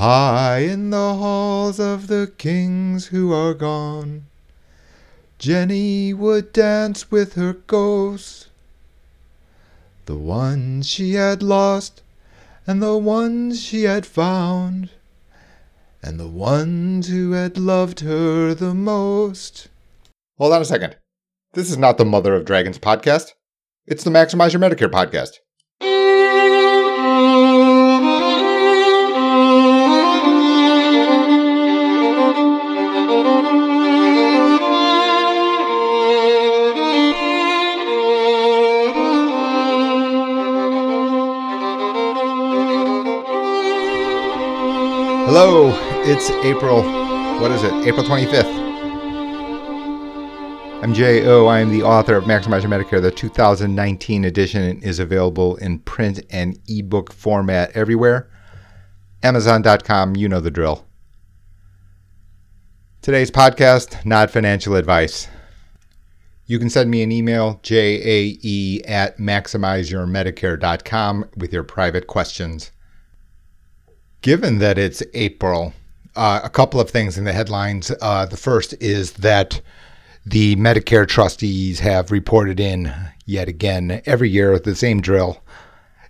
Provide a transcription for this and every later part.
High in the halls of the kings who are gone, Jenny would dance with her ghost. The ones she had lost, and the ones she had found, and the ones who had loved her the most. Hold on a second. This is not the Mother of Dragons podcast. It's the Maximize Your Medicare podcast. It's April, what is it? April 25th. I'm J.O. I am the author of Maximize Your Medicare. The 2019 edition is available in print and ebook format everywhere. Amazon.com, you know the drill. Today's podcast, not financial advice. You can send me an email, jae at maximizeyourmedicare.com, with your private questions. Given that it's April, uh, a couple of things in the headlines. Uh, the first is that the Medicare trustees have reported in yet again every year the same drill.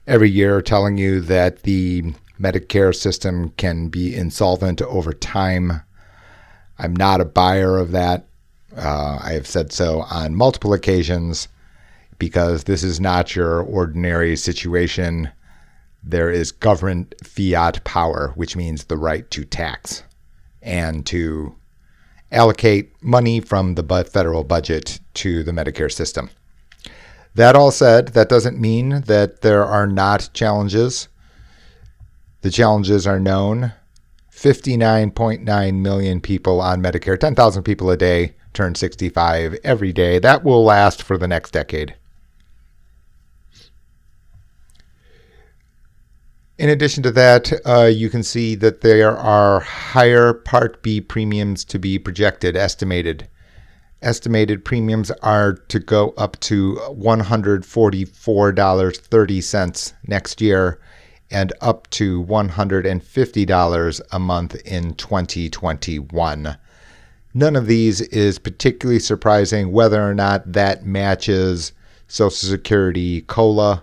Every year, telling you that the Medicare system can be insolvent over time. I'm not a buyer of that. Uh, I have said so on multiple occasions because this is not your ordinary situation there is government fiat power, which means the right to tax and to allocate money from the federal budget to the Medicare system. That all said, that doesn't mean that there are not challenges. The challenges are known. 59.9 million people on Medicare, 10,000 people a day turn 65 every day. That will last for the next decade. In addition to that, uh, you can see that there are higher Part B premiums to be projected, estimated. Estimated premiums are to go up to $144.30 next year and up to $150 a month in 2021. None of these is particularly surprising whether or not that matches Social Security COLA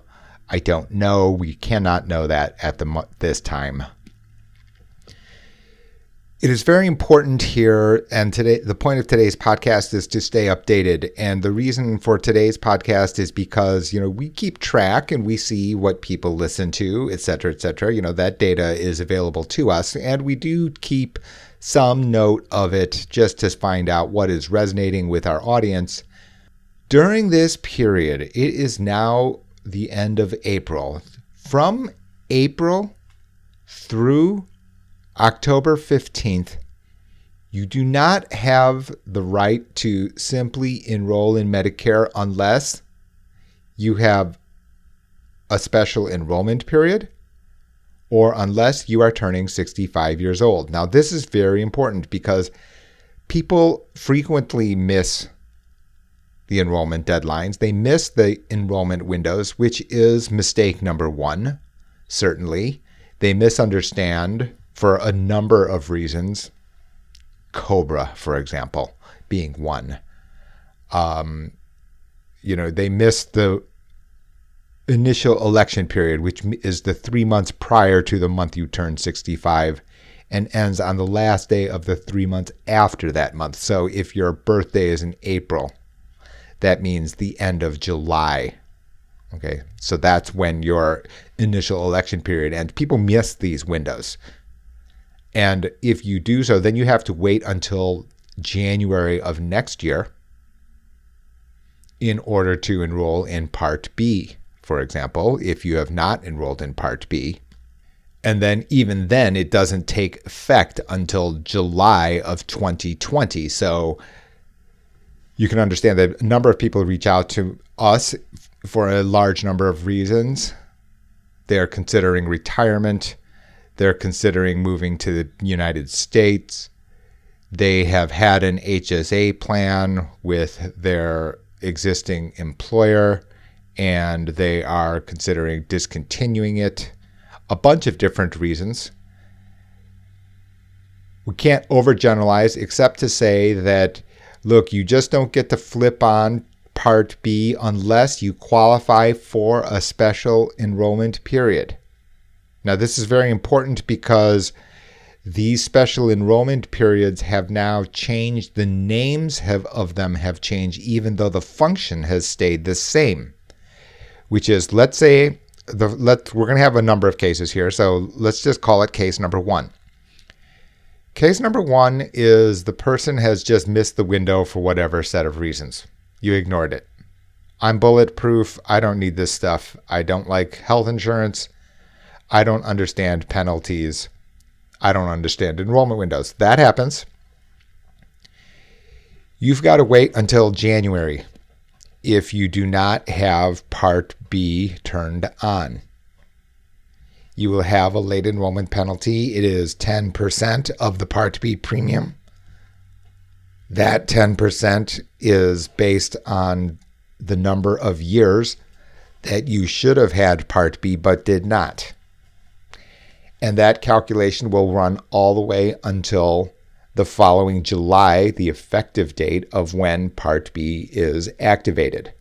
I don't know. We cannot know that at the this time. It is very important here, and today the point of today's podcast is to stay updated. And the reason for today's podcast is because you know we keep track and we see what people listen to, et cetera, et cetera. You know that data is available to us, and we do keep some note of it just to find out what is resonating with our audience. During this period, it is now the end of April. From April through October 15th, you do not have the right to simply enroll in Medicare unless you have a special enrollment period or unless you are turning 65 years old. Now, this is very important because people frequently miss the enrollment deadlines. They miss the enrollment windows, which is mistake number one, certainly. They misunderstand for a number of reasons. Cobra, for example, being one. Um, you know, they miss the initial election period, which is the three months prior to the month you turn 65 and ends on the last day of the three months after that month. So if your birthday is in April, that means the end of July. Okay, so that's when your initial election period ends. People miss these windows. And if you do so, then you have to wait until January of next year in order to enroll in Part B, for example, if you have not enrolled in Part B. And then, even then, it doesn't take effect until July of 2020. So, you can understand that a number of people reach out to us for a large number of reasons. They're considering retirement, they're considering moving to the United States. They have had an HSA plan with their existing employer and they are considering discontinuing it. A bunch of different reasons. We can't overgeneralize except to say that, look, you just don't get to flip on Part B unless you qualify for a special enrollment period. Now, this is very important because these special enrollment periods have now changed. The names have, of them have changed, even though the function has stayed the same. Which is, let's say, the let we're going to have a number of cases here, so let's just call it case number one. Case number one is the person has just missed the window for whatever set of reasons. You ignored it. I'm bulletproof. I don't need this stuff. I don't like health insurance. I don't understand penalties. I don't understand enrollment windows. That happens. You've got to wait until January if you do not have Part B turned on. You will have a late enrollment penalty. It is 10% of the Part B premium. That 10% is based on the number of years that you should have had Part B but did not and that calculation will run all the way until the following July, the effective date of when Part B is activated.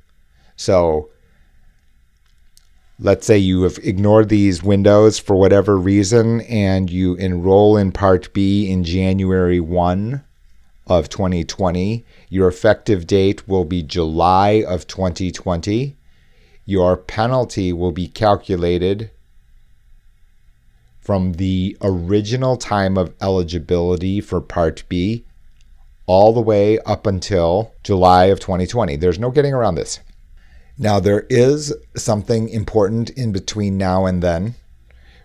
So let's say you have ignored these windows for whatever reason and you enroll in Part B in January 1 of 2020. Your effective date will be July of 2020. Your penalty will be calculated from the original time of eligibility for Part B all the way up until July of 2020. There's no getting around this. Now, there is something important in between now and then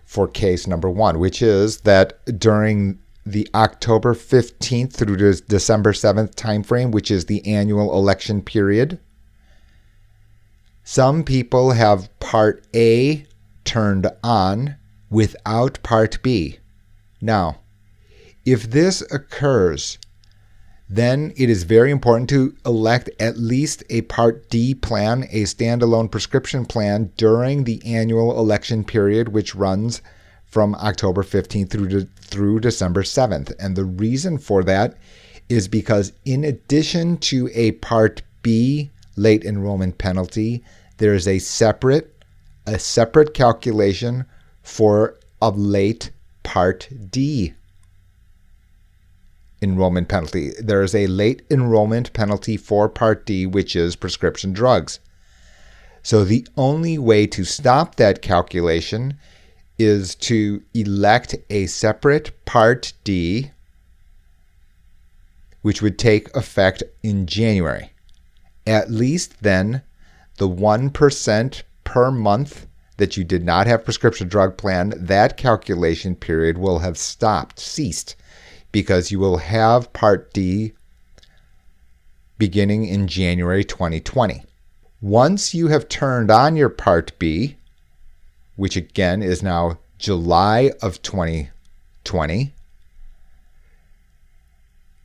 for case number one, which is that during the October 15th through to December 7th timeframe, which is the annual election period, some people have Part A turned on without Part B. Now, if this occurs, then it is very important to elect at least a Part D plan, a standalone prescription plan during the annual election period, which runs from October 15th through through December 7th. And the reason for that is because in addition to a Part B late enrollment penalty, there is a separate a separate calculation for a late Part D enrollment penalty. There is a late enrollment penalty for Part D, which is prescription drugs. So the only way to stop that calculation is to elect a separate Part D, which would take effect in January. At least then, the 1% per month that you did not have prescription drug plan, that calculation period will have stopped, ceased, because you will have Part D beginning in January 2020. Once you have turned on your Part B, which again is now July of 2020,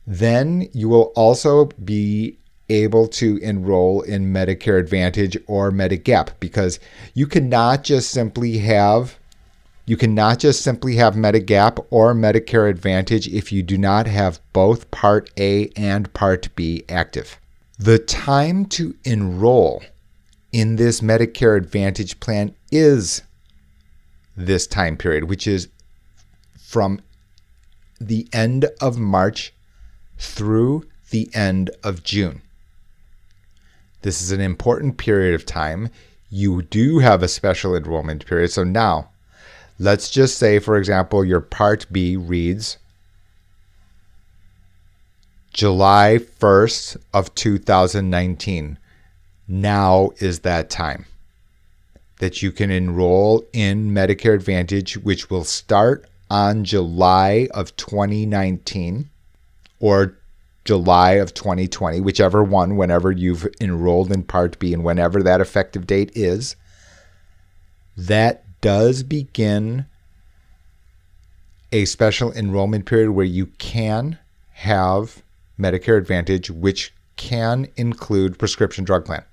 then you will also be able to enroll in Medicare Advantage or Medigap because you cannot just simply have you cannot just simply have Medigap or Medicare Advantage if you do not have both Part A and Part B active. The time to enroll in this Medicare Advantage plan is this time period, which is from the end of March through the end of June. This is an important period of time. You do have a special enrollment period. So now, let's just say, for example, your Part B reads July 1st of 2019. Now is that time that you can enroll in Medicare Advantage, which will start on July of 2019 or July of 2020, whichever one, whenever you've enrolled in Part B and whenever that effective date is, that does begin a special enrollment period where you can have Medicare Advantage, which can include prescription drug plan.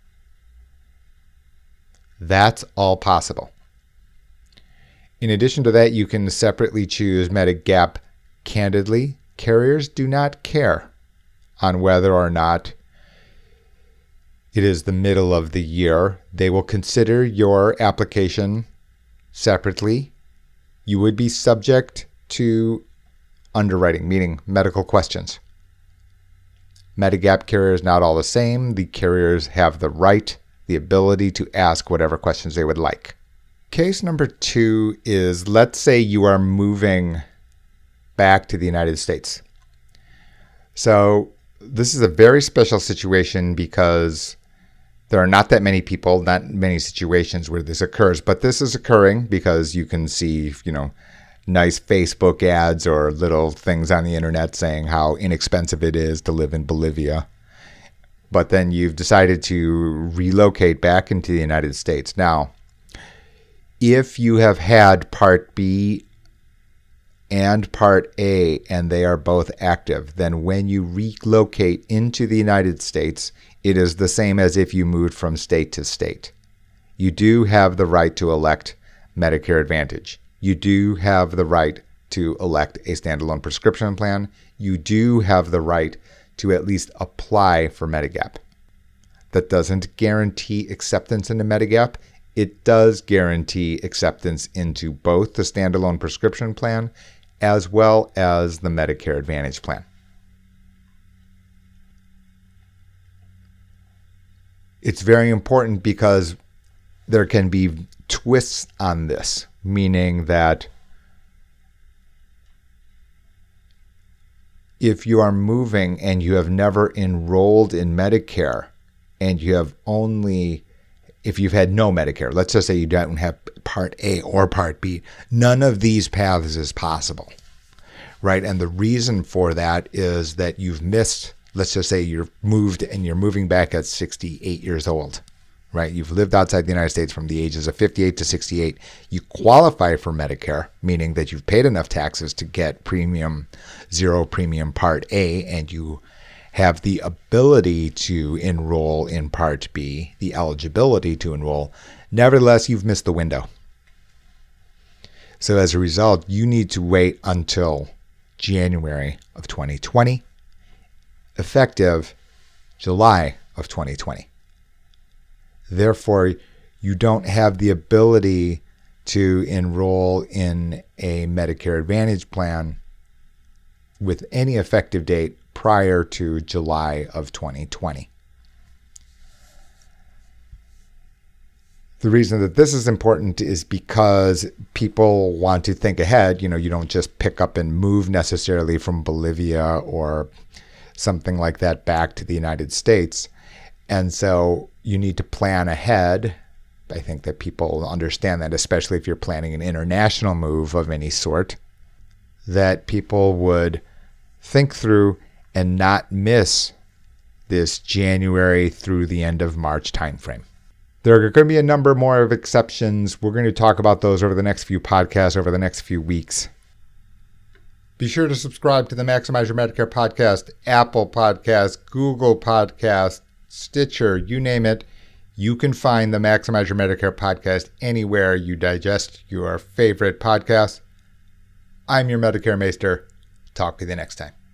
That's all possible. In addition to that, you can separately choose Medigap candidly carriers do not care on whether or not it is the middle of the year. They will consider your application separately. You would be subject to underwriting, meaning medical questions. Medigap carriers not all the same. The carriers have the right, the ability to ask whatever questions they would like. Case number two is let's say you are moving back to the United States. So, this is a very special situation because there are not that many people, not many situations where this occurs, but this is occurring because you can see, you know, nice Facebook ads or little things on the internet saying how inexpensive it is to live in Bolivia. But then you've decided to relocate back into the United States. Now, if you have had Part B and Part A and they are both active, then when you relocate into the United States, it is the same as if you moved from state to state. You do have the right to elect Medicare Advantage you do have the right to elect a standalone prescription plan. You do have the right to at least apply for Medigap. That doesn't guarantee acceptance into Medigap. It does guarantee acceptance into both the standalone prescription plan as well as the Medicare Advantage plan. It's very important because there can be twists on this meaning that if you are moving and you have never enrolled in Medicare and you have only if you've had no Medicare, let's just say you don't have Part A or Part B, none of these paths is possible, right? And the reason for that is that you've missed, let's just say you're moved and you're moving back at 68 years old right? You've lived outside the United States from the ages of 58 to 68. You qualify for Medicare, meaning that you've paid enough taxes to get premium, zero premium Part A, and you have the ability to enroll in Part B, the eligibility to enroll. Nevertheless, you've missed the window. So as a result, you need to wait until January of 2020, effective July of 2020. Therefore, you don't have the ability to enroll in a Medicare Advantage plan with any effective date prior to July of 2020. The reason that this is important is because people want to think ahead. You know, you don't just pick up and move necessarily from Bolivia or something like that back to the United States. And so you need to plan ahead. I think that people understand that, especially if you're planning an international move of any sort, that people would think through and not miss this January through the end of March timeframe. There are going to be a number more of exceptions. We're going to talk about those over the next few podcasts, over the next few weeks. Be sure to subscribe to the Maximize Your Medicare podcast, Apple Podcast, Google Podcast, Stitcher, you name it. You can find the Maximize Your Medicare podcast anywhere you digest your favorite podcasts. I'm your Medicare Maester. Talk to you next time.